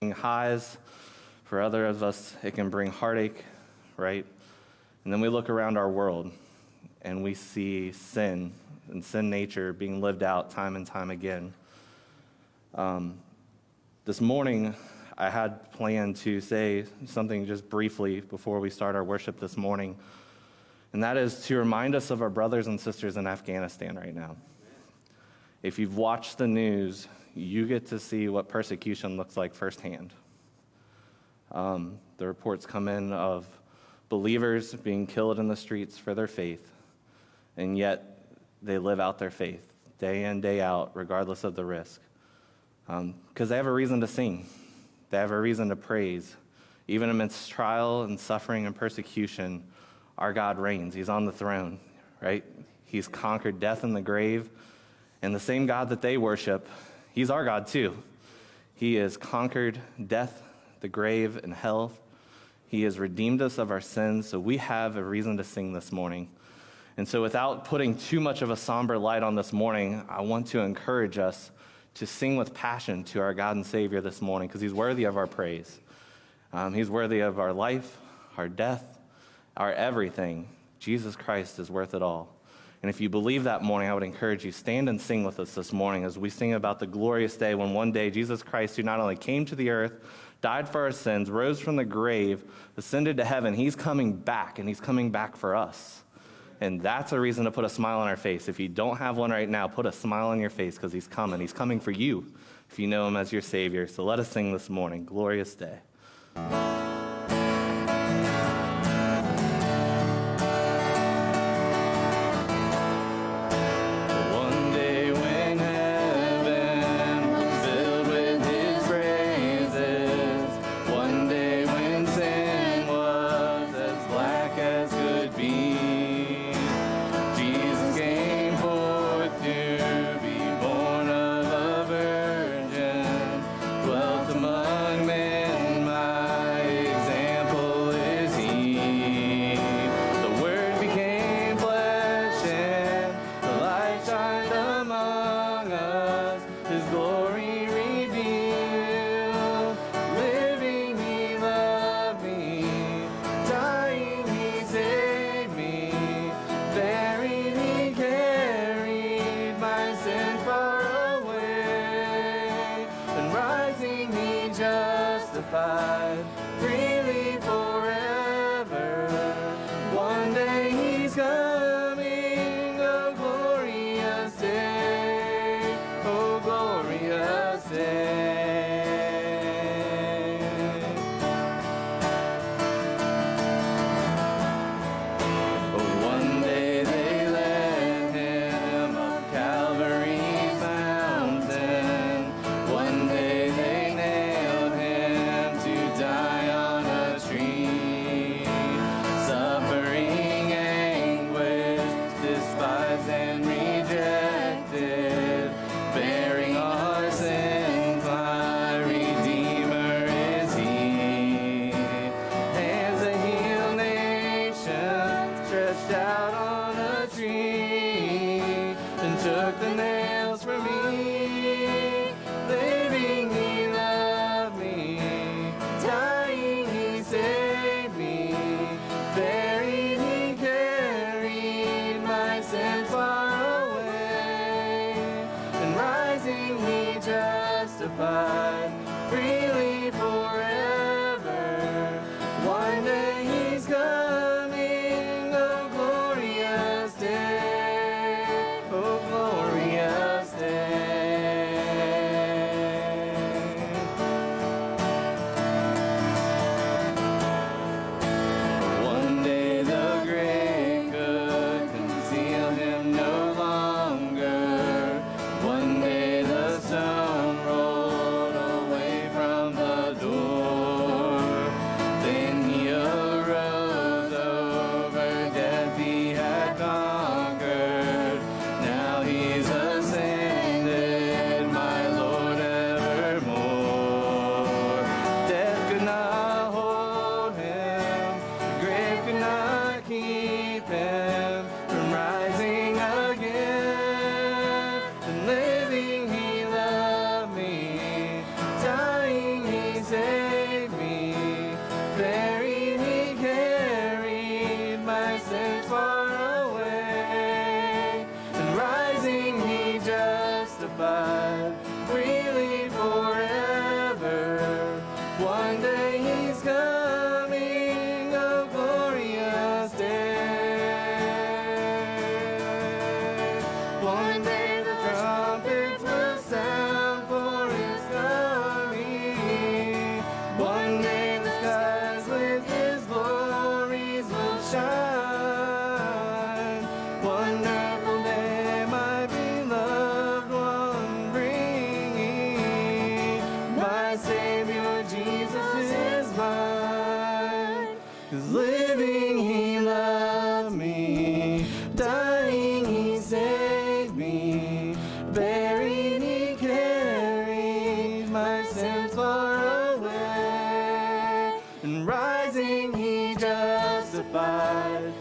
highs. For other of us, it can bring heartache, right? And then we look around our world and we see sin and sin nature being lived out time and time again. Um, this morning, I had planned to say something just briefly before we start our worship this morning, and that is to remind us of our brothers and sisters in Afghanistan right now. If you've watched the news, you get to see what persecution looks like firsthand. Um, the reports come in of believers being killed in the streets for their faith, and yet they live out their faith day in, day out, regardless of the risk. Because um, they have a reason to sing, they have a reason to praise. Even amidst trial and suffering and persecution, our God reigns. He's on the throne, right? He's conquered death and the grave. And the same God that they worship, He's our God too. He has conquered death, the grave, and hell. He has redeemed us of our sins, so we have a reason to sing this morning. And so, without putting too much of a somber light on this morning, I want to encourage us to sing with passion to our God and Savior this morning because He's worthy of our praise. Um, he's worthy of our life, our death, our everything. Jesus Christ is worth it all. And if you believe that morning, I would encourage you stand and sing with us this morning as we sing about the glorious day when one day Jesus Christ, who not only came to the earth, died for our sins, rose from the grave, ascended to heaven, he's coming back, and he's coming back for us. And that's a reason to put a smile on our face. If you don't have one right now, put a smile on your face because he's coming. He's coming for you if you know him as your Savior. So let us sing this morning. Glorious day. Justified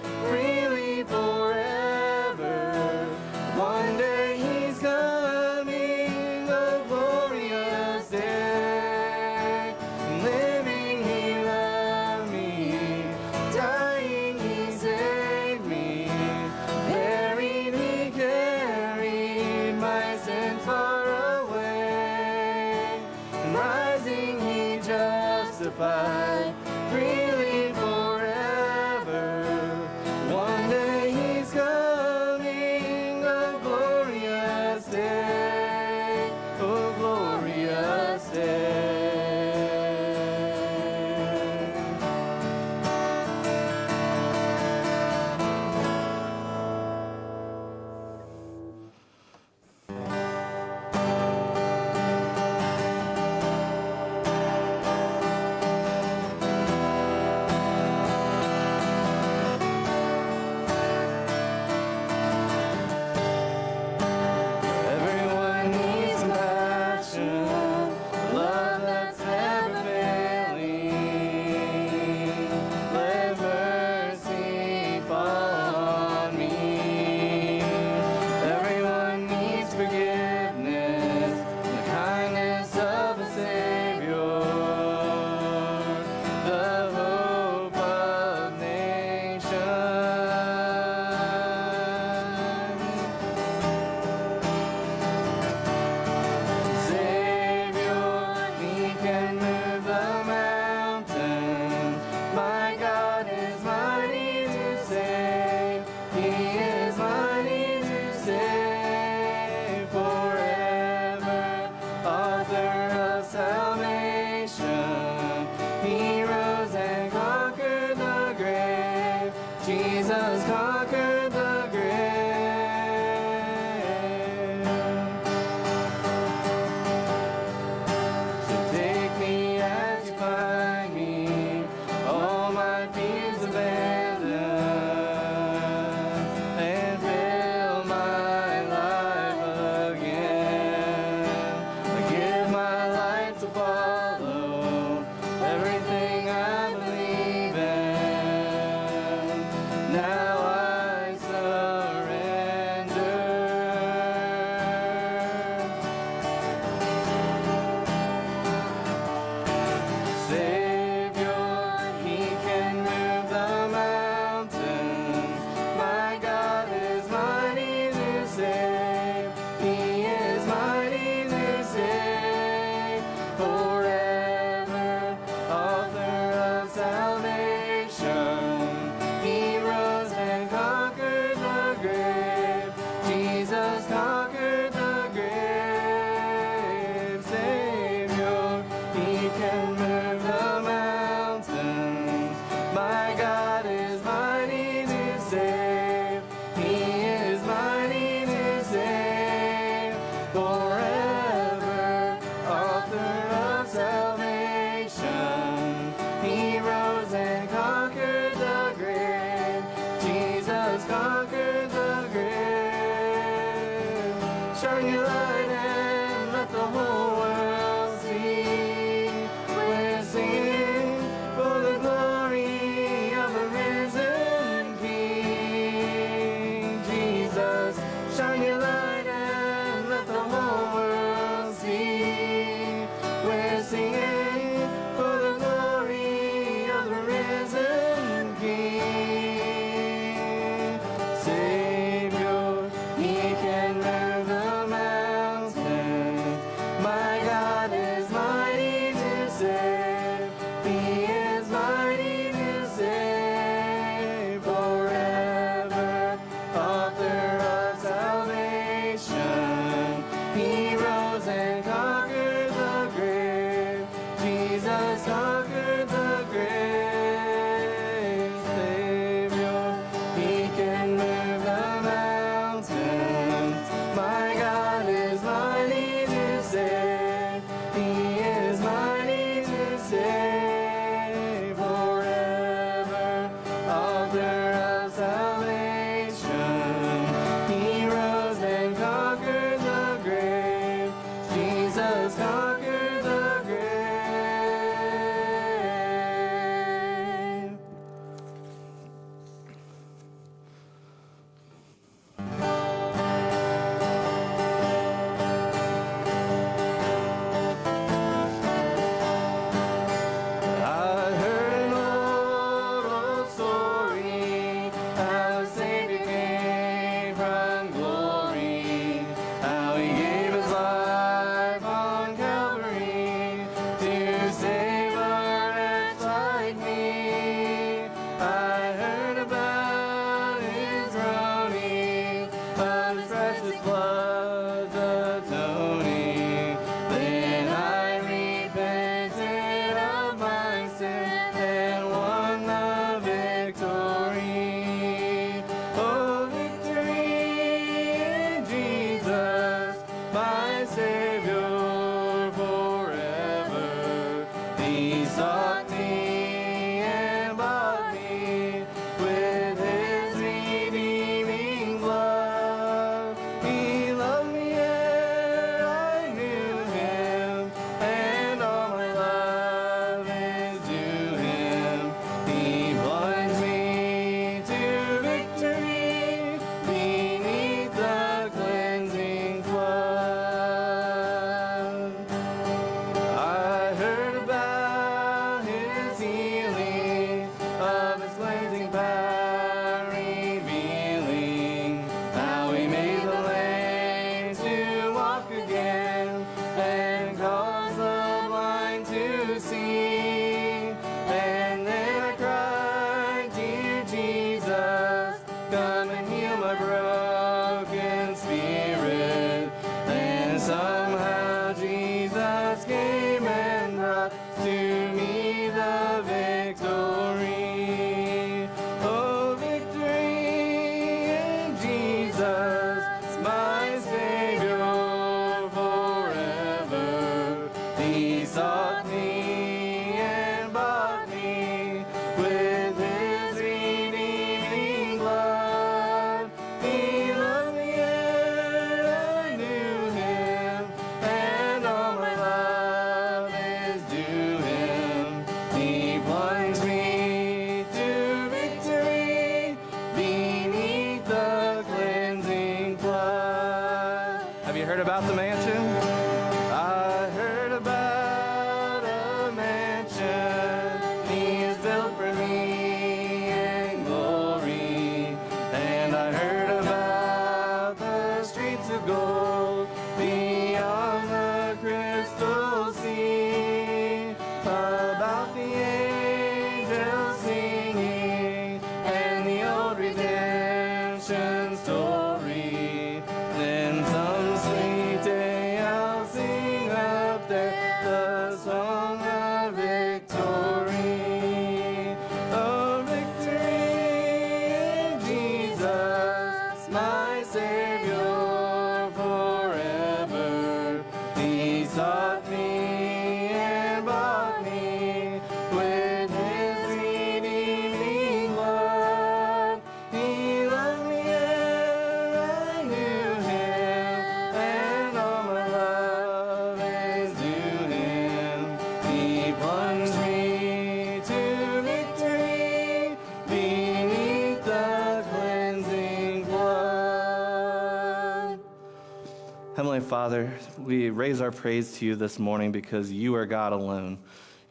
our praise to you this morning because you are God alone.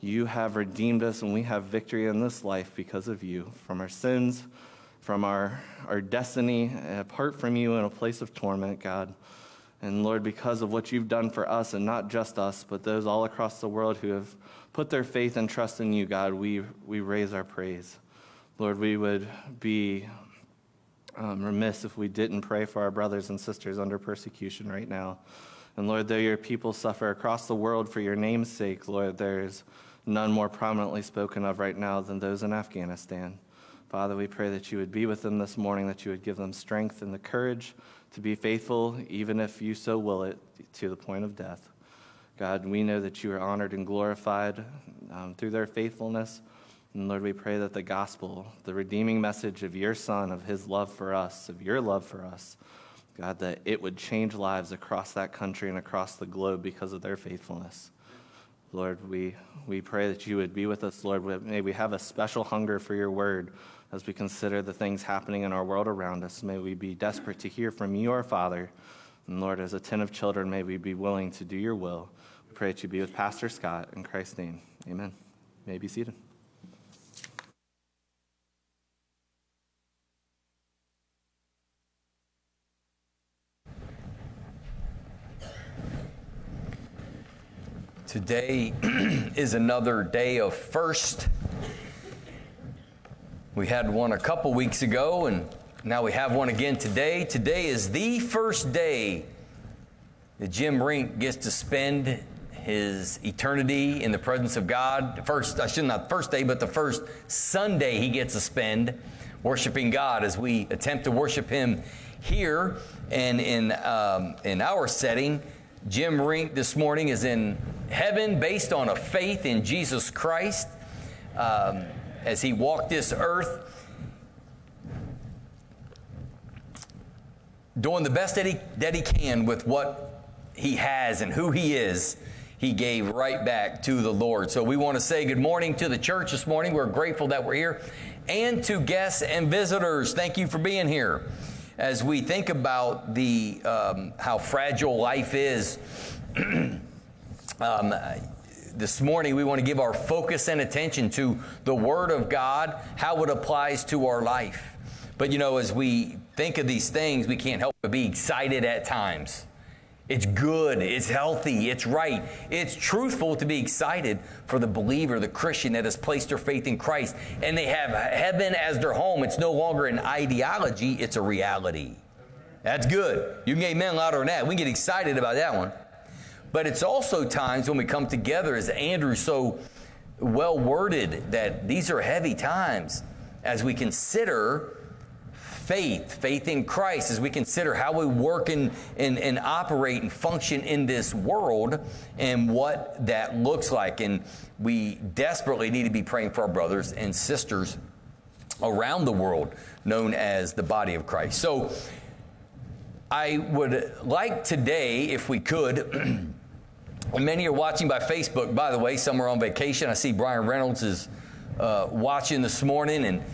You have redeemed us, and we have victory in this life because of you. From our sins, from our, our destiny, apart from you in a place of torment, God. And Lord, because of what you've done for us, and not just us, but those all across the world who have put their faith and trust in you, God, we, we raise our praise. Lord, we would be um, remiss if we didn't pray for our brothers and sisters under persecution right now. And Lord, though your people suffer across the world for your name's sake, Lord, there's none more prominently spoken of right now than those in Afghanistan. Father, we pray that you would be with them this morning, that you would give them strength and the courage to be faithful, even if you so will it, to the point of death. God, we know that you are honored and glorified um, through their faithfulness. And Lord, we pray that the gospel, the redeeming message of your Son, of his love for us, of your love for us, God, that it would change lives across that country and across the globe because of their faithfulness. Lord, we, we pray that you would be with us, Lord. May we have a special hunger for your word as we consider the things happening in our world around us. May we be desperate to hear from you, our Father. And Lord, as attentive children, may we be willing to do your will. We pray that you be with Pastor Scott. In Christ's name, amen. You may be seated. Today is another day of first. We had one a couple weeks ago, and now we have one again today. Today is the first day that Jim Rink gets to spend his eternity in the presence of God. First, I should not first day, but the first Sunday he gets to spend worshiping God as we attempt to worship Him here and in um, in our setting. Jim Rink this morning is in heaven based on a faith in Jesus Christ um, as he walked this earth, doing the best that he, that he can with what he has and who he is. He gave right back to the Lord. So we want to say good morning to the church this morning. We're grateful that we're here. And to guests and visitors, thank you for being here as we think about the um, how fragile life is. um, this morning, we want to give our focus and attention to the Word of God, how it applies to our life. But you know, as we think of these things, we can't help but be excited at times. It's good, it's healthy, it's right, it's truthful to be excited for the believer, the Christian that has placed their faith in Christ and they have heaven as their home. It's no longer an ideology, it's a reality. That's good. You can get amen louder than that. We get excited about that one. But it's also times when we come together, as Andrew so well worded, that these are heavy times as we consider faith, faith in Christ, as we consider how we work and, and, and operate and function in this world and what that looks like. And we desperately need to be praying for our brothers and sisters around the world known as the body of Christ. So I would like today, if we could, many are watching by Facebook, by the way, some are on vacation. I see Brian Reynolds is uh, watching this morning and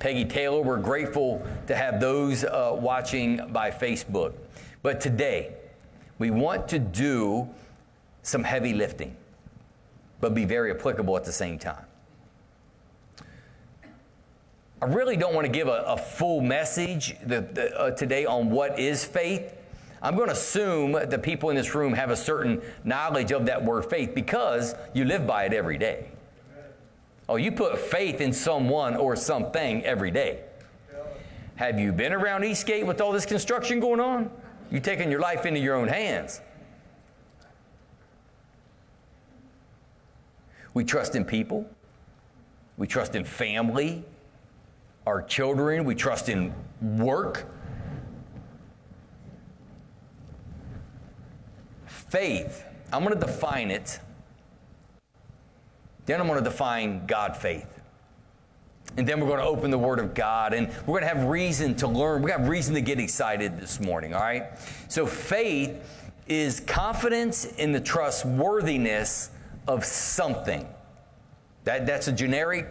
Peggy Taylor. We're grateful to have those uh, watching by Facebook. But today, we want to do some heavy lifting, but be very applicable at the same time. I really don't want to give a, a full message the, the, uh, today on what is faith. I'm going to assume the people in this room have a certain knowledge of that word faith because you live by it every day. Oh, you put faith in someone or something every day. Have you been around Eastgate with all this construction going on? You're taking your life into your own hands. We trust in people. We trust in family, our children. We trust in work. Faith, I'm going to define it then I'm going to define God faith. And then we're going to open the Word of God and we're going to have reason to learn. We have reason to get excited this morning, all right? So faith is confidence in the trustworthiness of something. That, that's a generic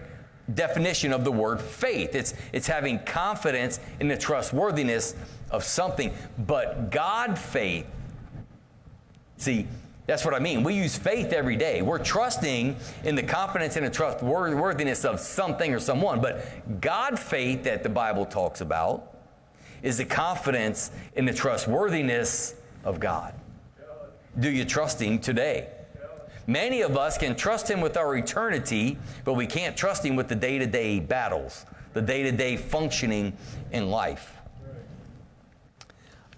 definition of the word faith. It's, it's having confidence in the trustworthiness of something. But God faith, see, that's what I mean. We use faith every day. We're trusting in the confidence and the trustworthiness of something or someone. But God faith that the Bible talks about is the confidence in the trustworthiness of God. Do you trust Him today? Many of us can trust Him with our eternity, but we can't trust Him with the day to day battles, the day to day functioning in life.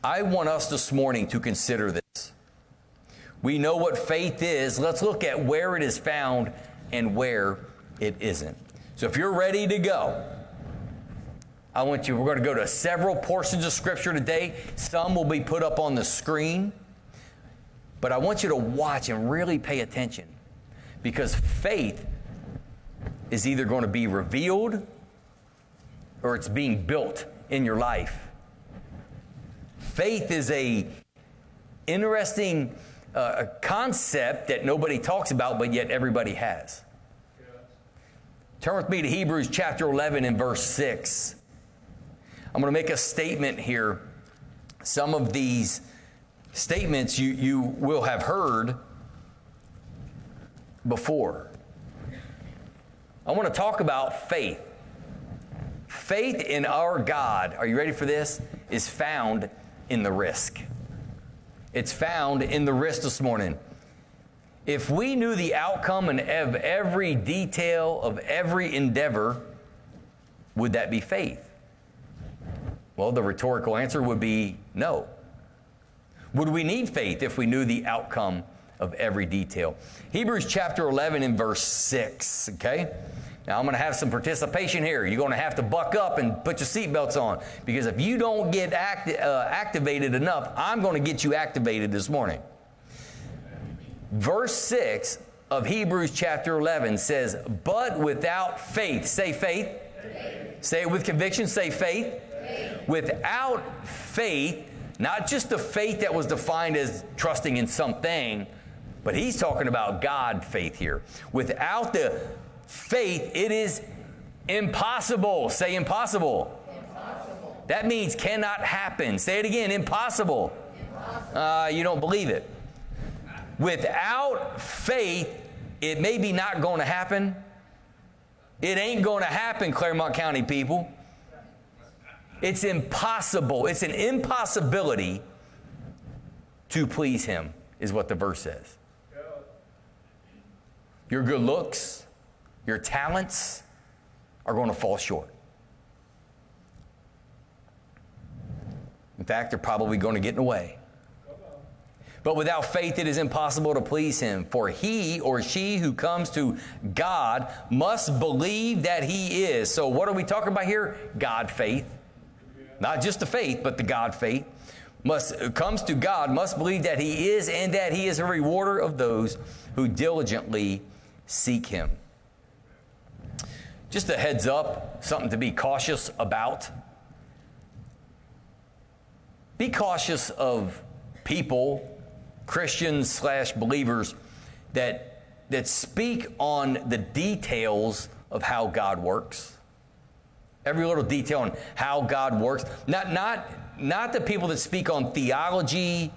I want us this morning to consider this. We know what faith is. Let's look at where it is found and where it isn't. So if you're ready to go, I want you, we're going to go to several portions of Scripture today. Some will be put up on the screen. But I want you to watch and really pay attention because faith is either going to be revealed or it's being built in your life. Faith is a interesting uh, a concept that nobody talks about, but yet everybody has. Turn with me to Hebrews chapter 11 and verse 6. I'm going to make a statement here. Some of these statements you, you will have heard before. I want to talk about faith. Faith in our God, are you ready for this? Is found in the risk. It's found in the wrist this morning. If we knew the outcome and of every detail of every endeavor, would that be faith? Well, the rhetorical answer would be no. Would we need faith if we knew the outcome of every detail? Hebrews chapter 11 and verse 6, okay? Now, I'm going to have some participation here. You're going to have to buck up and put your seatbelts on because if you don't get act, uh, activated enough, I'm going to get you activated this morning. Verse 6 of Hebrews chapter 11 says, But without faith, say faith. faith. Say it with conviction, say faith. faith. Without faith, not just the faith that was defined as trusting in something, but he's talking about God faith here. Without the faith, it is impossible. Say impossible. impossible. That means cannot happen. Say it again impossible. impossible. Uh, you don't believe it. Without faith, it may be not going to happen. It ain't going to happen, Clermont County people. It's impossible. It's an impossibility to please Him, is what the verse says. Your good looks, your talents are going to fall short. In fact, they're probably going to get in the way. But without faith, it is impossible to please Him. For he or she who comes to God must believe that He is. So, what are we talking about here? God faith. not just the faith, but the God faith, must comes to God, must believe that He is and that He is a rewarder of those who diligently seek Him. Just a heads up, something to be cautious about. Be cautious of people, Christians slash believers, that, that speak on the details of how God works. Every little detail on how God works. Not, not, not the people that speak on theology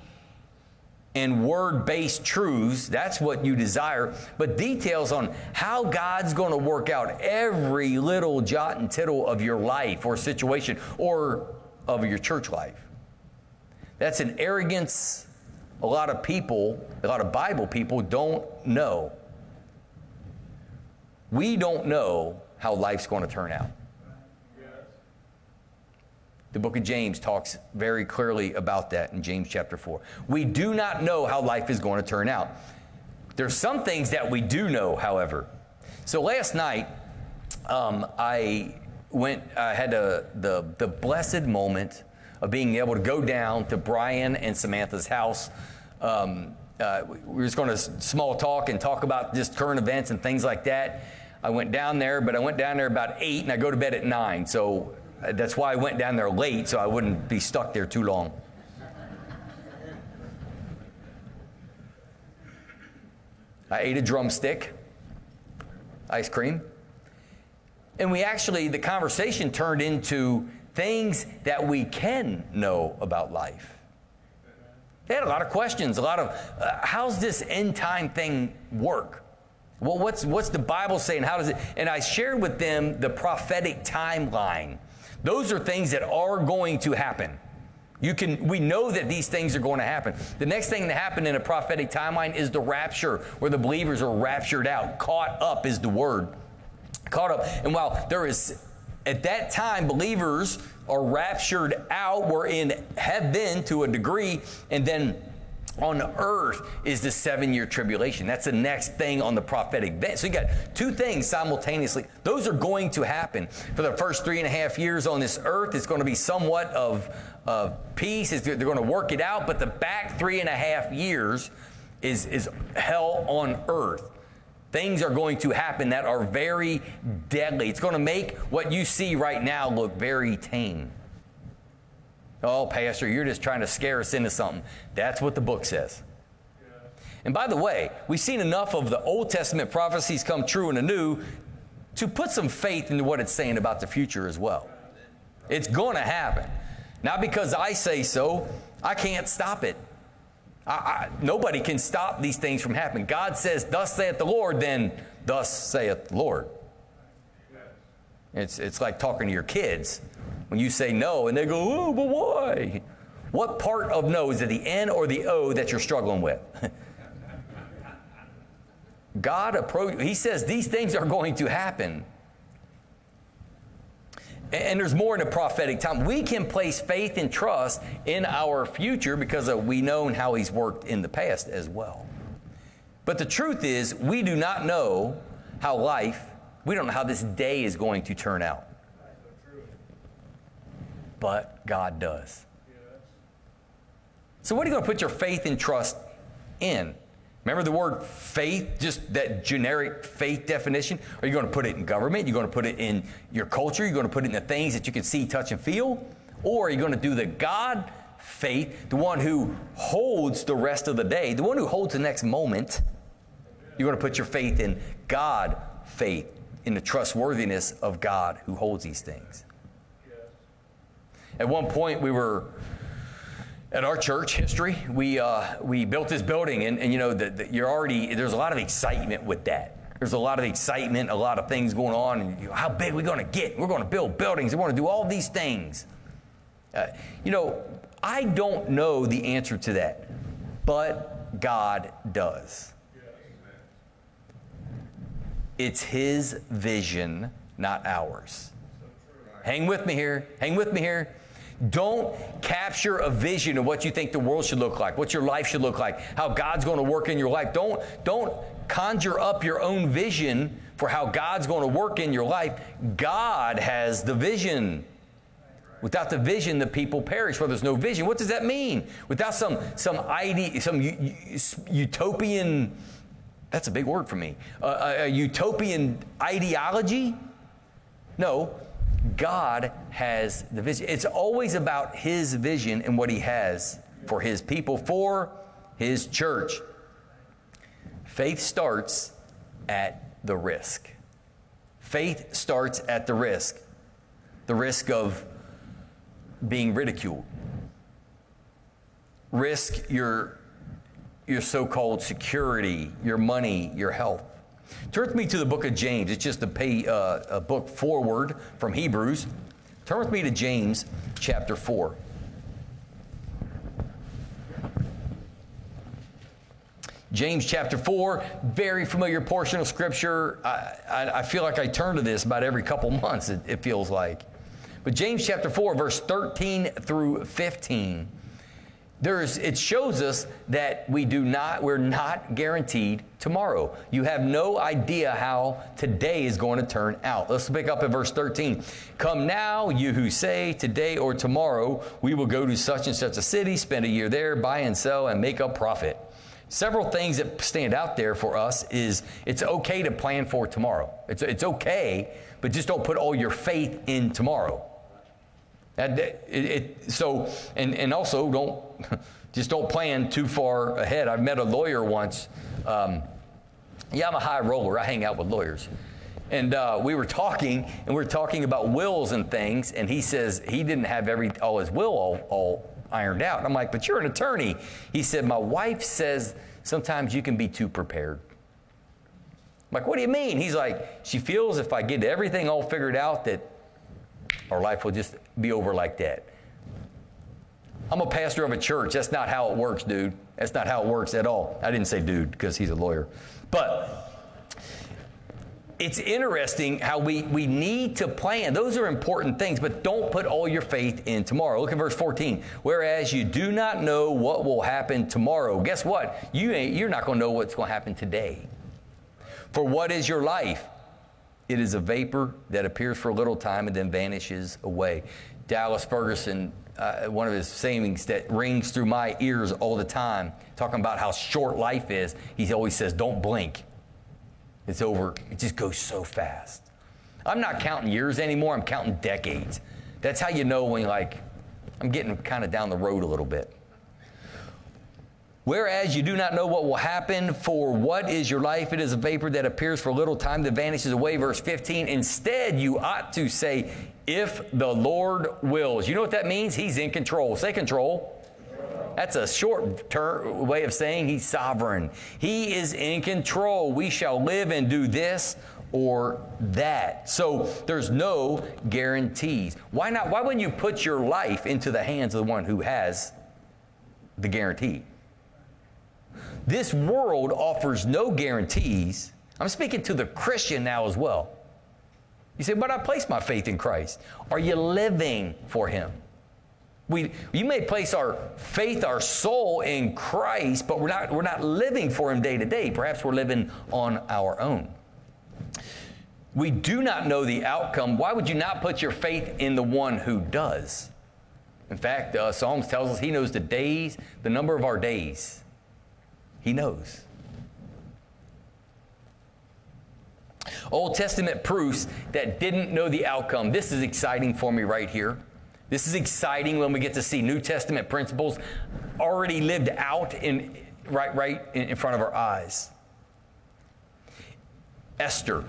and word based truths, that's what you desire, but details on how God's going to work out every little jot and tittle of your life or situation or of your church life. That's an arrogance a lot of people, a lot of Bible people don't know. We don't know how life's going to turn out. The book of James talks very clearly about that in James chapter 4. We do not know how life is going to turn out. There's some things that we do know, however. So last night, um, I went, I had a, the, the blessed moment of being able to go down to Brian and Samantha's house. Um, uh, we were just going to small talk and talk about just current events and things like that. I went down there, but I went down there about 8 and I go to bed at 9. So that's why I went down there late so I wouldn't be stuck there too long. I ate a drumstick, ice cream. And we actually, the conversation turned into things that we can know about life. They had a lot of questions, a lot of uh, how's this end time thing work? Well, what's, what's the Bible saying? How does it? And I shared with them the prophetic timeline those are things that are going to happen. You can, we know that these things are going to happen. The next thing to happen in a prophetic timeline is the rapture, where the believers are raptured out. Caught up is the word. Caught up. And while there is, at that time, believers are raptured out, we're in heaven to a degree, and then on earth is the seven year tribulation. That's the next thing on the prophetic event. So you got two things simultaneously. Those are going to happen. For the first three and a half years on this earth, it's going to be somewhat of, of peace. they're going to work it out. But the back three and a half years is, is hell on earth. Things are going to happen that are very deadly. It's going to make what you see right now look very tame. Oh, Pastor, you're just trying to scare us into something. That's what the book says. And by the way, we've seen enough of the Old Testament prophecies come true in the New to put some faith into what it's saying about the future as well. It's going to happen. Not because I say so, I can't stop it. I, I, nobody can stop these things from happening. God says, Thus saith the Lord, then thus saith the Lord. It's, it's like talking to your kids. When you say no and they go, oh, but why? What part of no is it the N or the O that you're struggling with? God approach, he says these things are going to happen. And there's more in a prophetic time. We can place faith and trust in our future because we know how he's worked in the past as well. But the truth is, we do not know how life, we don't know how this day is going to turn out but God does. So, what are you going to put your faith and trust in? Remember the word faith, just that generic faith definition? Are you going to put it in government? You're going to put it in your culture? You're going to put it in the things that you can see, touch, and feel? Or are you going to do the God faith, the one who holds the rest of the day, the one who holds the next moment? You're going to put your faith in God faith, in the trustworthiness of God who holds these things. At one point, we were at our church history. We uh, we built this building, and, and you know, the, you're already there's a lot of excitement with that. There's a lot of excitement, a lot of things going on, and you how big are we going to get? We're going to build buildings. We want to do all these things. Uh, you know, I don't know the answer to that, but God does. It's His vision, not ours. Hang with me here. Hang with me here. Don't capture a vision of what you think the world should look like, what your life should look like, how God's going to work in your life. Don't, don't conjure up your own vision for how God's going to work in your life. God has the vision. Without the vision, the people perish. Where there's no vision, what does that mean? Without some some idea, some utopian, that's a big word for me, uh, a utopian ideology. No, God has the vision. It's always about His vision and what He has for His people, for His church. Faith starts at the risk. Faith starts at the risk the risk of being ridiculed, risk your, your so called security, your money, your health. Turn with me to the book of James. It's just a, pay, uh, a book forward from Hebrews. Turn with me to James chapter 4. James chapter 4, very familiar portion of Scripture. I, I, I, feel like I turn to this about every couple months, it, it feels like. But James chapter 4, verse 13 through 15, there's, it shows us that we do not, we're not guaranteed tomorrow. You have no idea how today is going to turn out. Let's pick up at verse 13. Come now, you who say, today or tomorrow, we will go to such and such a city, spend a year there, buy and sell, and make a profit. Several things that stand out there for us is it's okay to plan for tomorrow. It's, it's okay, but just don't put all your faith in tomorrow. It, it, so, and, and also don't, just don't plan too far ahead. I met a lawyer once. Um, yeah, I'm a high roller. I hang out with lawyers. And uh, we were talking, and we were talking about wills and things, and he says he didn't have every all his will all, all ironed out. And I'm like, but you're an attorney. He said, my wife says sometimes you can be too prepared. I'm like, what do you mean? He's like, she feels if I get everything all figured out that our life will just be over like that. I'm a pastor of a church. That's not how it works, dude. That's not how it works at all. I didn't say dude because he's a lawyer. But it's interesting how we, we need to plan. Those are important things, but don't put all your faith in tomorrow. Look at verse 14. Whereas you do not know what will happen tomorrow. Guess what? You ain't, you're not going to know what's going to happen today. For what is your life? It is a vapor that appears for a little time and then vanishes away. Dallas Ferguson, uh, one of his sayings that rings through my ears all the time, talking about how short life is, he always says, Don't blink. It's over. It just goes so fast. I'm not counting years anymore, I'm counting decades. That's how you know when, like, I'm getting kind of down the road a little bit. Whereas you do not know what will happen, for what is your life? It is a vapor that appears for a little time that vanishes away. Verse 15. Instead, you ought to say, if the Lord wills. You know what that means? He's in control. Say control. That's a short term way of saying he's sovereign. He is in control. We shall live and do this or that. So there's no guarantees. Why not? Why wouldn't you put your life into the hands of the one who has the guarantee? This world offers no guarantees. I'm speaking to the Christian now as well. You say, but I place my faith in Christ. Are you living for Him? We, you may place our faith, our soul in Christ, but we're not, we're not living for Him day to day. Perhaps we're living on our own. We do not know the outcome. Why would you not put your faith in the one who does? In fact, uh, Psalms tells us He knows the days, the number of our days. He knows. Old Testament proofs that didn't know the outcome. This is exciting for me right here. This is exciting when we get to see New Testament principles already lived out in right right in front of our eyes. Esther.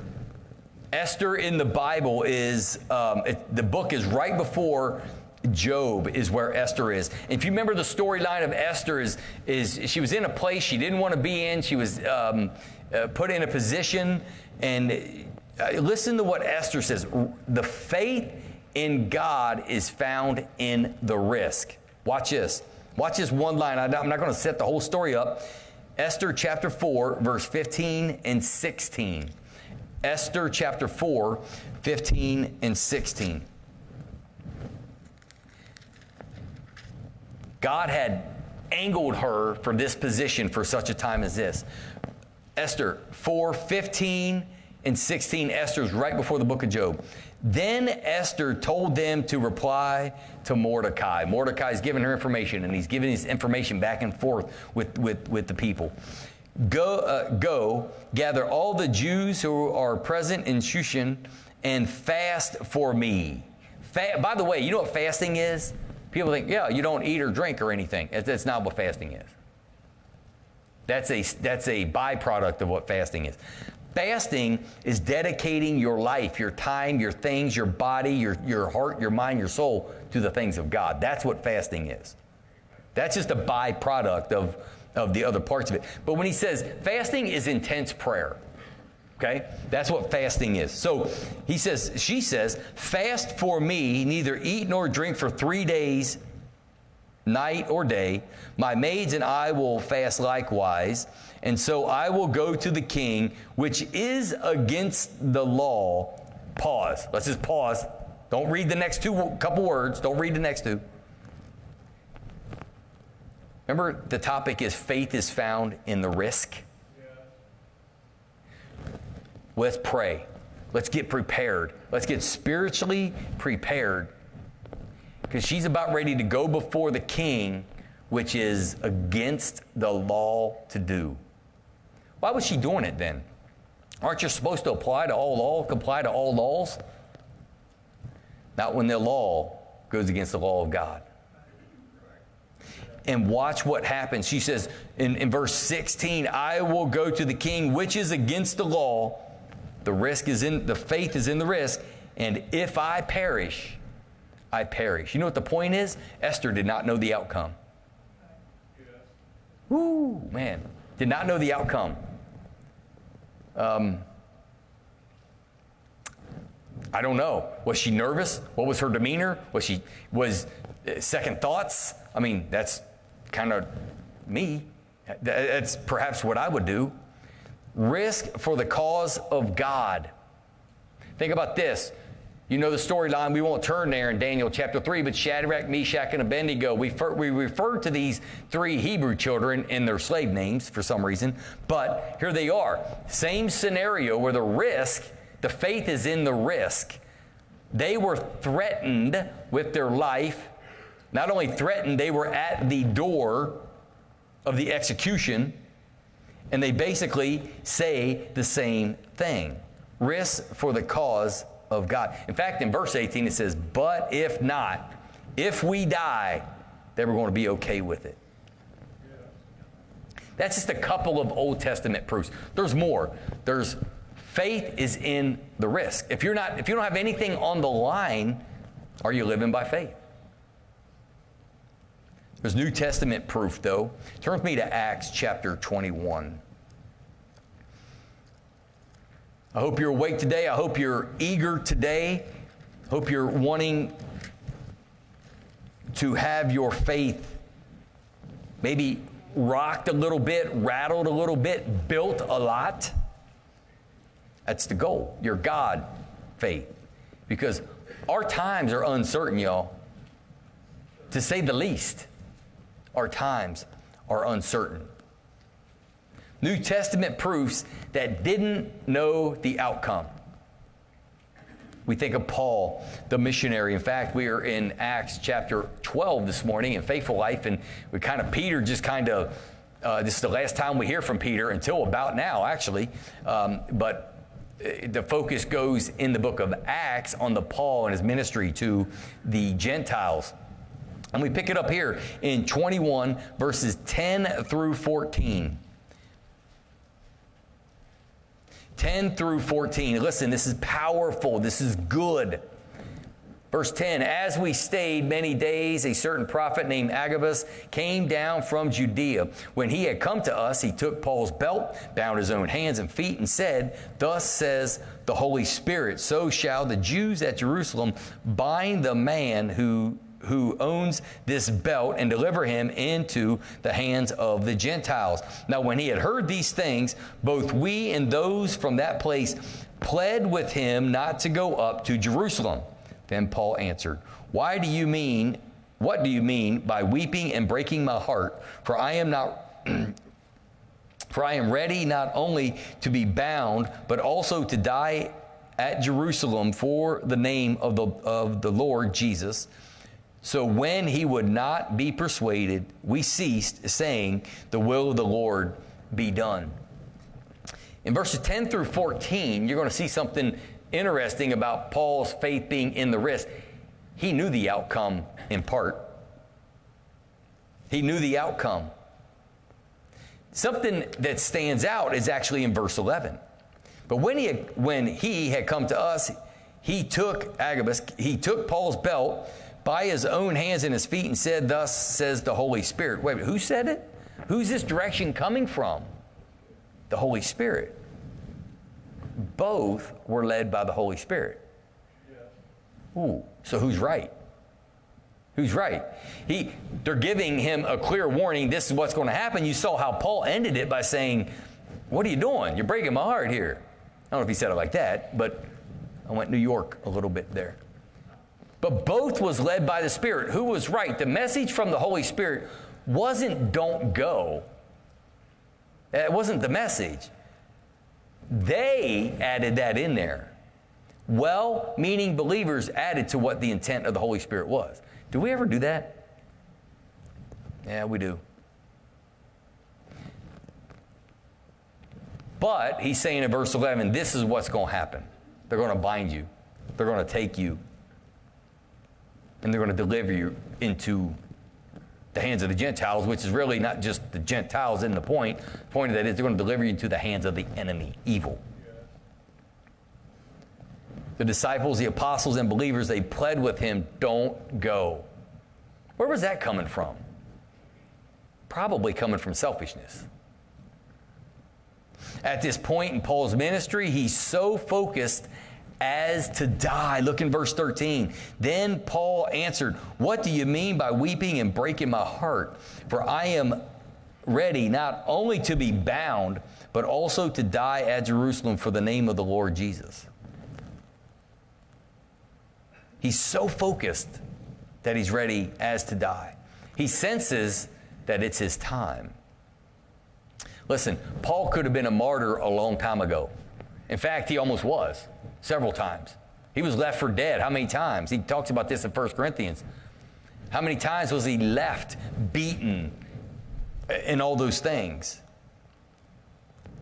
Esther in the Bible is um, it, the book is right before Job is where Esther is. If you remember the storyline of Esther is, is she was in a place she didn't want to be in. She was um, uh, put in a position. And uh, listen to what Esther says. The faith in God is found in the risk. Watch this. Watch this one line. I'm not going to set the whole story up. Esther chapter 4, verse 15 and 16. Esther chapter 4, 15 and 16. God had angled her for this position for such a time as this. Esther 4 15 and 16, Esther's right before the book of Job. Then Esther told them to reply to Mordecai. Mordecai's giving her information, and he's giving his information back and forth with, with, with the people. Go, uh, go, gather all the Jews who are present in Shushan and fast for me. Fa- By the way, you know what fasting is? People think, yeah, you don't eat or drink or anything. That's not what fasting is. That's a, that's a byproduct of what fasting is. Fasting is dedicating your life, your time, your things, your body, your, your heart, your mind, your soul to the things of God. That's what fasting is. That's just a byproduct of, of the other parts of it. But when he says fasting is intense prayer, okay? That's what fasting is. So he says, she says, fast for me, neither eat nor drink for three days, night or day. My maids and I will fast likewise. And so I will go to the king, which is against the law. Pause. Let's just pause. Don't read the next two couple words. Don't read the next two. Remember, the topic is faith is found in the risk. Let's pray. Let's get prepared. Let's get spiritually prepared because she's about ready to go before the king, which is against the law to do. Why was she doing it then? Aren't you supposed to apply to all law, comply to all laws? Not when the law goes against the law of God. And watch what happens. She says in, in verse 16, I will go to the king, which is against the law. The risk is in, the faith is in the risk. And if I perish, I perish. You know what the point is? Esther did not know the outcome. Woo, man. Did not know the outcome. Um, I don't know. Was she nervous? What was her demeanor? Was she was uh, second thoughts? I mean, that's kind of me. That's perhaps what I would do. Risk for the cause of God. Think about this. You know the storyline. We won't turn there in Daniel chapter 3, but Shadrach, Meshach, and Abednego, we, refer, we refer to these three Hebrew children in their slave names for some reason, but here they are. Same scenario where the risk, the faith is in the risk. They were threatened with their life. Not only threatened, they were at the door of the execution, and they basically say the same thing risk for the cause of God. In fact, in verse 18, it says, But if not, if we die, then we're going to be okay with it. That's just a couple of Old Testament proofs. There's more. There's faith is in the risk. If you're not, if you don't have anything on the line, are you living by faith? There's New Testament proof, though. Turn with me to Acts chapter 21. I hope you're awake today. I hope you're eager today. Hope you're wanting to have your faith maybe rocked a little bit, rattled a little bit, built a lot. That's the goal, your God faith. Because our times are uncertain, y'all. To say the least, our times are uncertain. New Testament proofs that didn't know the outcome. We think of Paul, the missionary. In fact, we are in Acts chapter 12 this morning in Faithful Life, and we kind of, Peter just kind of, uh, this is the last time we hear from Peter until about now, actually. Um, but uh, the focus goes in the book of Acts on the Paul and his ministry to the Gentiles. And we pick it up here in 21, verses 10 through 14. 10 through 14. Listen, this is powerful. This is good. Verse 10 As we stayed many days, a certain prophet named Agabus came down from Judea. When he had come to us, he took Paul's belt, bound his own hands and feet, and said, Thus says the Holy Spirit, so shall the Jews at Jerusalem bind the man who who owns this belt and deliver him into the hands of the Gentiles. Now, when he had heard these things, both we and those from that place pled with him not to go up to Jerusalem. Then Paul answered, Why do you mean, what do you mean by weeping and breaking my heart? For I am not. For I am ready not only to be bound, but also to die at Jerusalem for the name of the, of the Lord Jesus. So when he would not be persuaded, we ceased, saying, The will of the Lord be done. In verses 10 through 14, you're going to see something interesting about Paul's faith being in the risk. He knew the outcome in part. He knew the outcome. Something that stands out is actually in verse 11. But when he had, when he had come to us, he took Agabus, he took Paul's belt by his own hands and his feet and said, Thus says the Holy Spirit. Wait, who said it? Who's this direction coming from? The Holy Spirit. Both were led by the Holy Spirit. Ooh, so who's right? Who's right? He, they're giving him a clear warning. This is what's going to happen. You saw how Paul ended it by saying, What are you doing? You're breaking my heart here. I don't know if he said it like that, but I went New York a little bit there. But both was led by the Spirit. Who was right? The message from the Holy Spirit wasn't don't go. It wasn't the message. They added that in there. Well meaning believers added to what the intent of the Holy Spirit was. Do we ever do that? Yeah, we do. But he's saying in verse 11, this is what's going to happen. They're going to bind you, they're going to take you, and they're going to deliver you into the hands of the Gentiles, which is really not just the Gentiles in the point. The point of that is they're going to deliver you into the hands of the enemy, evil. The disciples, the apostles, and believers, they pled with him, don't go. Where was that coming from? Probably coming from selfishness. At this point in Paul's ministry, he's so focused as to die. Look in verse 13. Then Paul answered, What do you mean by weeping and breaking my heart? For I am ready not only to be bound, but also to die at Jerusalem for the name of the Lord Jesus. He's so focused that he's ready as to die. He senses that it's his time. Listen, Paul could have been a martyr a long time ago. In fact, he almost was several times. He was left for dead. How many times? He talks about this in 1 Corinthians. How many times was he left, beaten, and all those things?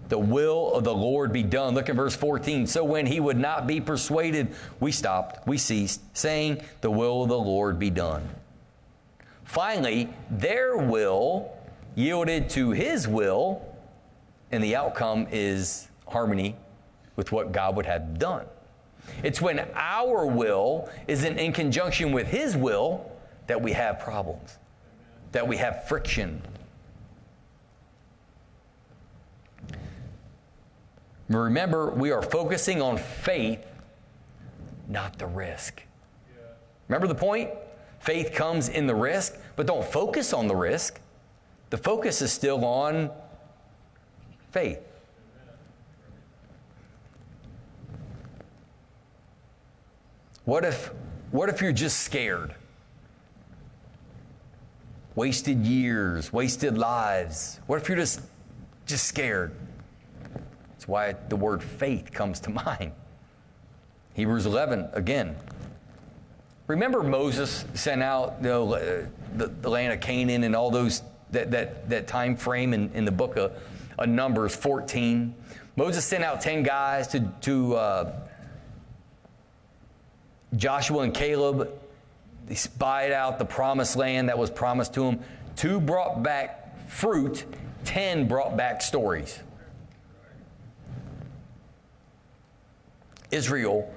The will of the Lord be done. Look at verse 14. So when he would not be persuaded, we stopped, we ceased, saying, The will of the Lord be done. Finally, their will yielded to his will, and the outcome is harmony with what God would have done. It's when our will isn't in conjunction with His will that we have problems, that we have friction. Remember, we are focusing on faith, not the risk. Remember the point? Faith comes in the risk, but don't focus on the risk. The focus is still on faith. What if, what if you're just scared? Wasted years, wasted lives. What if you're just, just scared? That's why the word faith comes to mind. Hebrews 11, again. Remember Moses sent out you know, uh, the, the land of Canaan and all those, that, that, that time frame in, in the book of, of Numbers 14. Moses sent out 10 guys to, to uh, Joshua and Caleb, they spied out the promised land that was promised to them. Two brought back fruit, ten brought back stories. Israel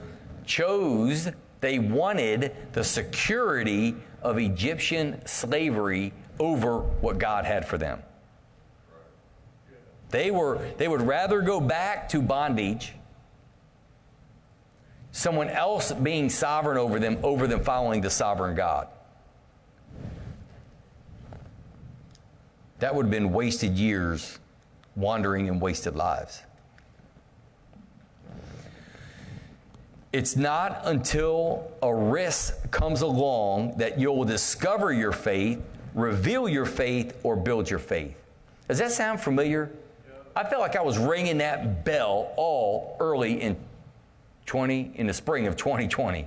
chose, they wanted the security of Egyptian slavery over what God had for them. They, were, they would rather go back to bondage someone else being sovereign over them over them following the sovereign God. That would have been wasted years wandering and wasted lives. It's not until a risk comes along that you'll discover your faith, reveal your faith, or build your faith. Does that sound familiar? I felt like I was ringing that bell all early in 20 in the spring of 2020.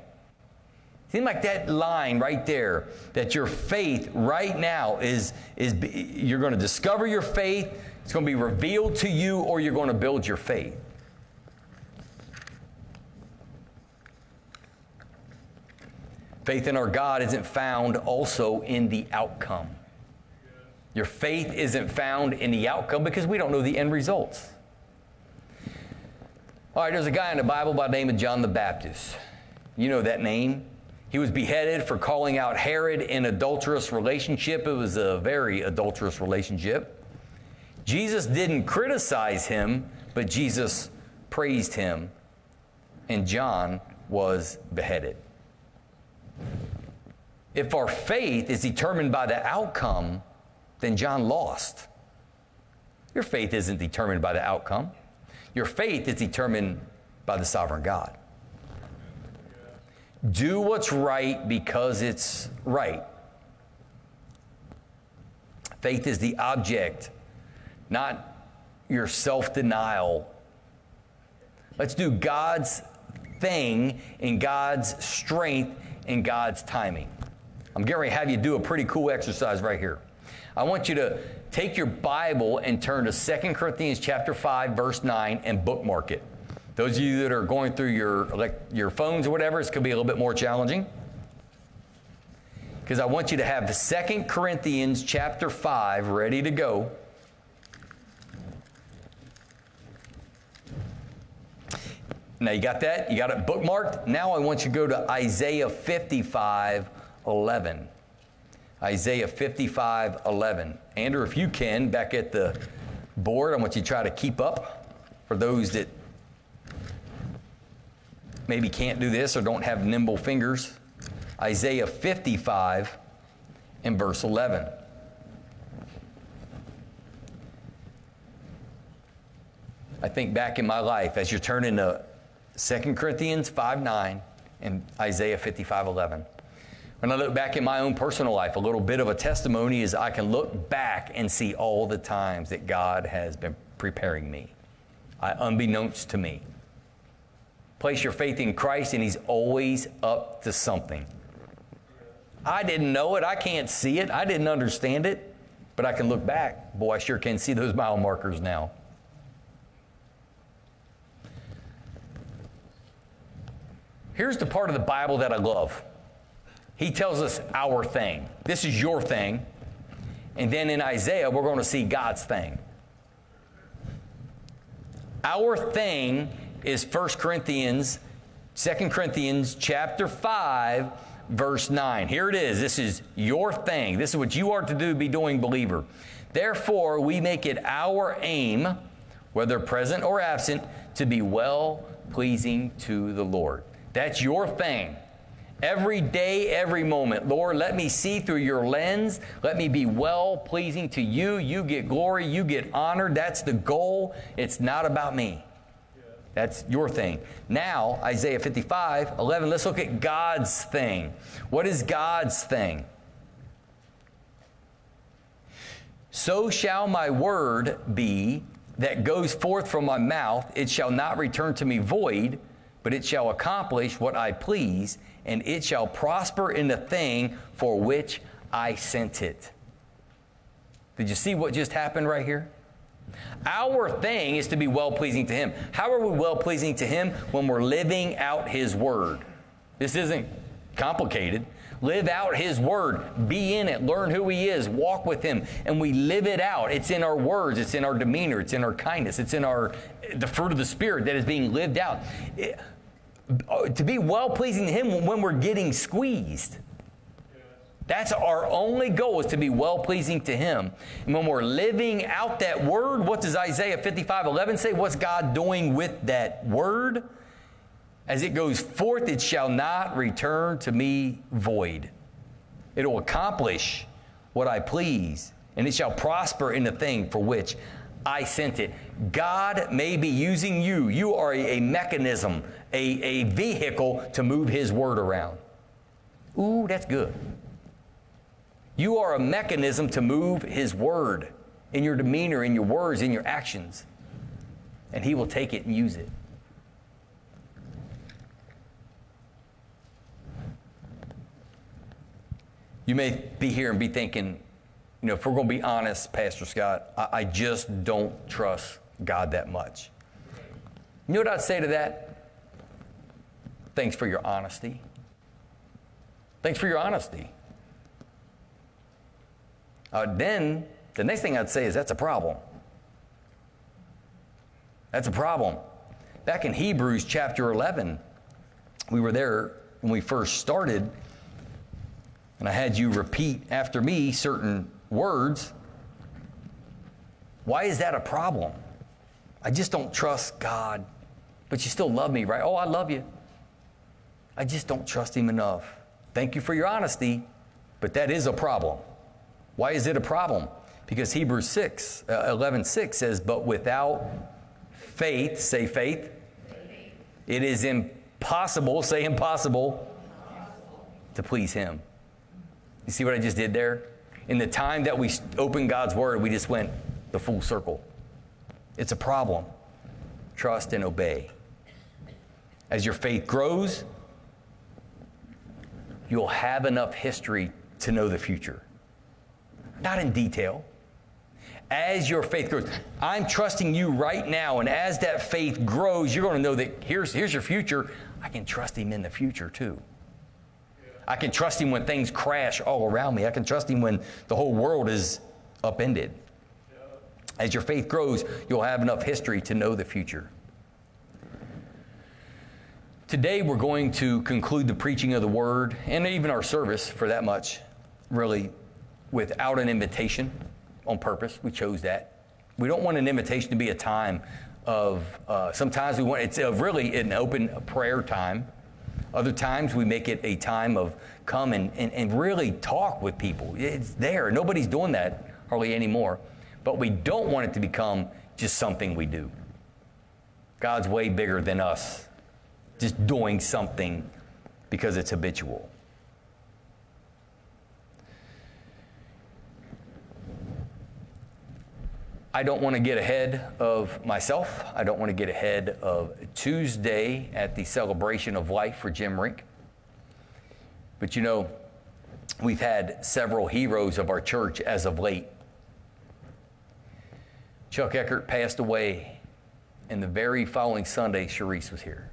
Seems like that line right there, that your faith right now is, is you're going to discover your faith, it's going to be revealed to you, or you're going to build your faith. Faith in our God isn't found also in the outcome. Your faith isn't found in the outcome because we don't know the end results. All right, there's a guy in the Bible by the name of John the Baptist. You know that name. He was beheaded for calling out Herod in adulterous relationship. It was a very adulterous relationship. Jesus didn't criticize him, but Jesus praised him, and John was beheaded. If our faith is determined by the outcome, then John lost. Your faith isn't determined by the outcome. Your faith is determined by the sovereign God. Do what's right because it's right. Faith is the object, not your self denial. Let's do God's thing in God's strength in God's timing. I'm getting ready to have you do a pretty cool exercise right here. I want you to take your Bible and turn to 2 Corinthians chapter 5 verse 9 and bookmark it. Those of you that are going through your like your phones or whatever, it's going to be a little bit more challenging. Because I want you to have the 2 Corinthians chapter 5 ready to go. Now you got that? You got it bookmarked? Now I want you to go to Isaiah 55 11. Isaiah 55 11. Andrew, if you can, back at the board, I want you to try to keep up for those that maybe can't do this or don't have nimble fingers. Isaiah 55 and verse 11. I think back in my life as you're turning to 2 Corinthians 5 9 and Isaiah 55 11. When I look back in my own personal life, a little bit of a testimony is I can look back and see all the times that God has been preparing me, I, unbeknownst to me. Place your faith in Christ, and He's always up to something. I didn't know it. I can't see it. I didn't understand it. But I can look back. Boy, I sure can see those mile markers now. Here's the part of the Bible that I love. He tells us our thing. This is your thing. And then in Isaiah, we're going to see God's thing. Our thing is 1 Corinthians, 2 Corinthians chapter 5, verse 9. Here it is. This is your thing. This is what you are to do, be doing, believer. Therefore, we make it our aim, whether present or absent, to be well pleasing to the Lord. That's your thing. Every day, every moment. Lord, let me see through your lens. Let me be well pleasing to you. You get glory, you get honored. That's the goal. It's not about me. That's your thing. Now, Isaiah 55, 11, let's look at God's thing. What is God's thing? So shall my word be that goes forth from my mouth. It shall not return to me void but it shall accomplish what I please, and it shall prosper in the thing for which I sent it. Did you see what just happened right here? Our thing is to be well pleasing to Him. How are we well pleasing to Him? When we're living out His Word. This isn't complicated. Live out His Word. Be in it. Learn who He is. Walk with Him. And we live it out. It's in our words. It's in our demeanor. It's in our kindness. It's in our the fruit of the Spirit that is being lived out. It, to be well pleasing to Him when we're getting squeezed. That's our only goal is to be well pleasing to Him. And when we're living out that word, what does Isaiah 55 11 say? What's God doing with that word? As it goes forth, it shall not return to me void. It'll accomplish what I please, and it shall prosper in the thing for which I sent it. God may be using you. You are a mechanism, a, a vehicle to move His word around. Ooh, that's good. You are a mechanism to move His word in your demeanor, in your words, in your actions. and He will take it and use it. You may be here and be thinking, you know, if we're going to be honest, Pastor Scott, I, I just don't trust God that much. You know what I'd say to that? Thanks for your honesty. Thanks for your honesty. Uh, then the next thing I'd say is that's a problem. That's a problem. Back in Hebrews chapter 11, we were there when we first started, and I had you repeat after me certain words. Why is that a problem? I just don't trust God, but you still love me, right? Oh, I love you. I just don't trust Him enough. Thank you for your honesty, but that is a problem. Why is it a problem? Because Hebrews 6, uh, 11 6 says, But without faith, say faith, it is impossible, say impossible, to please Him. You see what I just did there? In the time that we opened God's Word, we just went the full circle. It's a problem. Trust and obey. As your faith grows, you'll have enough history to know the future. Not in detail. As your faith grows, I'm trusting you right now, and as that faith grows, you're going to know that here's, here's your future. I can trust Him in the future too. I can trust Him when things crash all around me. I can trust Him when the whole world is upended. As your faith grows, you'll have enough history to know the future. Today, we're going to conclude the preaching of the word and even our service, for that much, really, without an invitation on purpose. We chose that. We don't want an invitation to be a time of, uh, sometimes we want, it's a really an open prayer time. Other times we make it a time of come and, and, and really talk with people. It's there. Nobody's doing that hardly anymore. But we don't want it to become just something we do. God's way bigger than us just doing something because it's habitual. I don't want to get ahead of myself. I don't want to get ahead of Tuesday at the celebration of life for Jim Rink. But you know, we've had several heroes of our church as of late. Chuck Eckert passed away, and the very following Sunday, Sharice was here.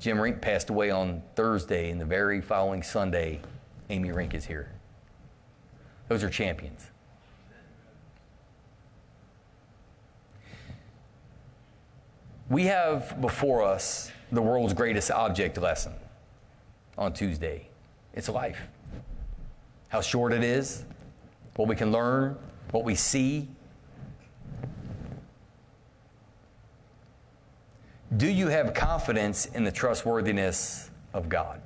Jim Rink passed away on Thursday, and the very following Sunday, Amy Rink is here. Those are champions. We have before us the world's greatest object lesson on Tuesday. It's life. How short it is, what we can learn, what we see, Do you have confidence in the trustworthiness of God?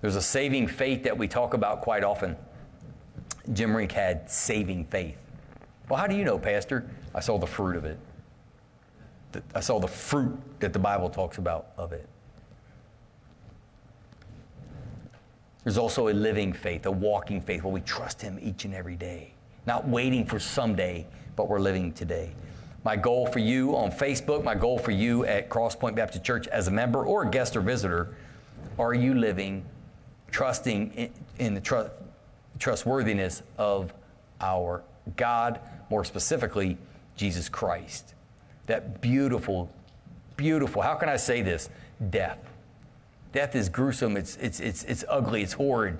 There's a saving faith that we talk about quite often. Jim Rink had saving faith. Well, how do you know, Pastor? I saw the fruit of it. I saw the fruit that the Bible talks about of it. There's also a living faith, a walking faith where we trust Him each and every day, not waiting for someday, but we're living today. My goal for you on Facebook, my goal for you at Crosspoint Baptist Church as a member or a guest or visitor, are you living trusting in, in the tr- trustworthiness of our God, more specifically, Jesus Christ? That beautiful, beautiful, how can I say this? Death. Death is gruesome, it's, it's, it's, it's ugly, it's horrid.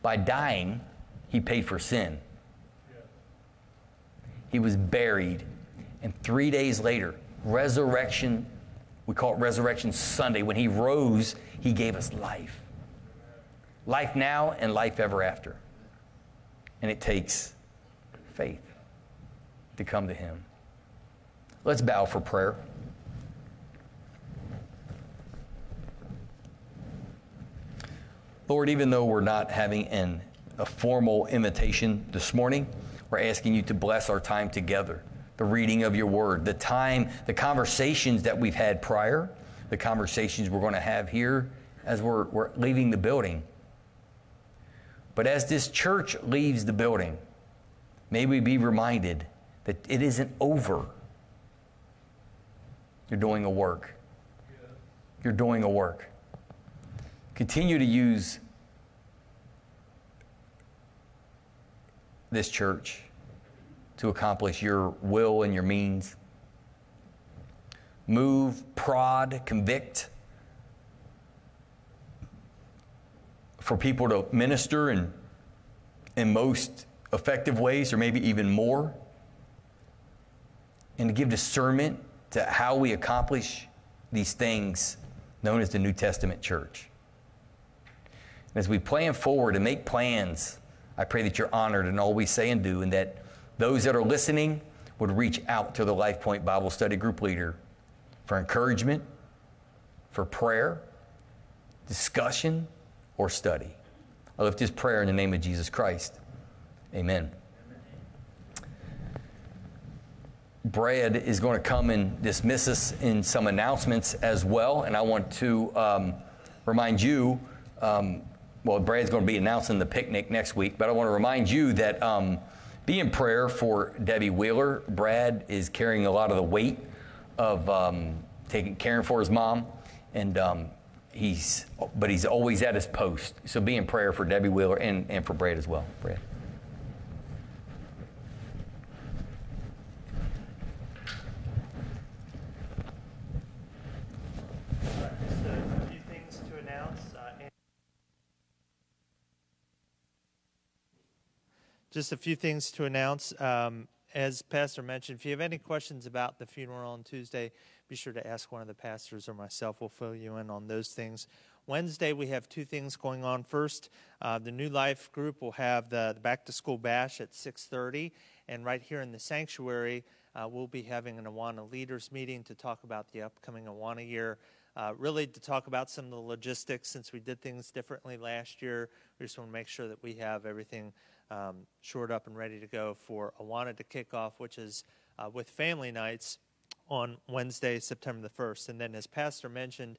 By dying, he paid for sin. He was buried. And three days later, resurrection, we call it Resurrection Sunday, when he rose, he gave us life. Life now and life ever after. And it takes faith to come to him. Let's bow for prayer. Lord, even though we're not having an, a formal invitation this morning, we're asking you to bless our time together, the reading of your word, the time, the conversations that we've had prior, the conversations we're going to have here as we're, we're leaving the building. But as this church leaves the building, may we be reminded that it isn't over. You're doing a work. You're doing a work. Continue to use this church to accomplish your will and your means. Move, prod, convict for people to minister in, in most effective ways, or maybe even more, and to give discernment to how we accomplish these things known as the New Testament church. As we plan forward and make plans, I pray that you're honored in all we say and do, and that those that are listening would reach out to the Life Point Bible Study Group leader for encouragement, for prayer, discussion, or study. I lift this prayer in the name of Jesus Christ. Amen. Brad is going to come and dismiss us in some announcements as well. And I want to um, remind you um, well, Brad's going to be announcing the picnic next week, but I want to remind you that um, be in prayer for Debbie Wheeler. Brad is carrying a lot of the weight of um, taking caring for his mom, and um, he's but he's always at his post. So be in prayer for Debbie Wheeler and, and for Brad as well. Brad. Just a few things to announce. uh, and- Just a few things to announce. Um, As Pastor mentioned, if you have any questions about the funeral on Tuesday, be sure to ask one of the pastors or myself. We'll fill you in on those things. Wednesday, we have two things going on. First, uh, the New Life group will have the, the back to school bash at 6:30, and right here in the sanctuary, uh, we'll be having an Awana leaders meeting to talk about the upcoming Awana year. Uh, really, to talk about some of the logistics since we did things differently last year. We just want to make sure that we have everything um, shored up and ready to go for Awana to kick off, which is uh, with family nights on Wednesday, September the 1st. And then, as Pastor mentioned,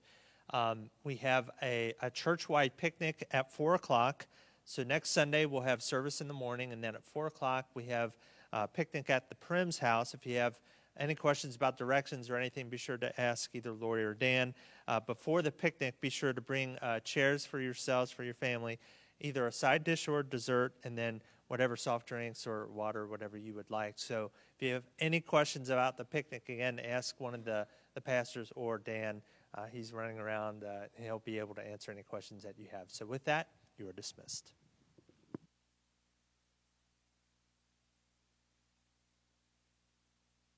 um, we have a, a church wide picnic at 4 o'clock. So, next Sunday, we'll have service in the morning. And then at 4 o'clock, we have a picnic at the Prim's house. If you have any questions about directions or anything, be sure to ask either Lori or Dan. Uh, before the picnic, be sure to bring uh, chairs for yourselves, for your family, either a side dish or dessert, and then whatever soft drinks or water, whatever you would like. So if you have any questions about the picnic, again, ask one of the, the pastors or Dan. Uh, he's running around. Uh, he'll be able to answer any questions that you have. So with that, you are dismissed.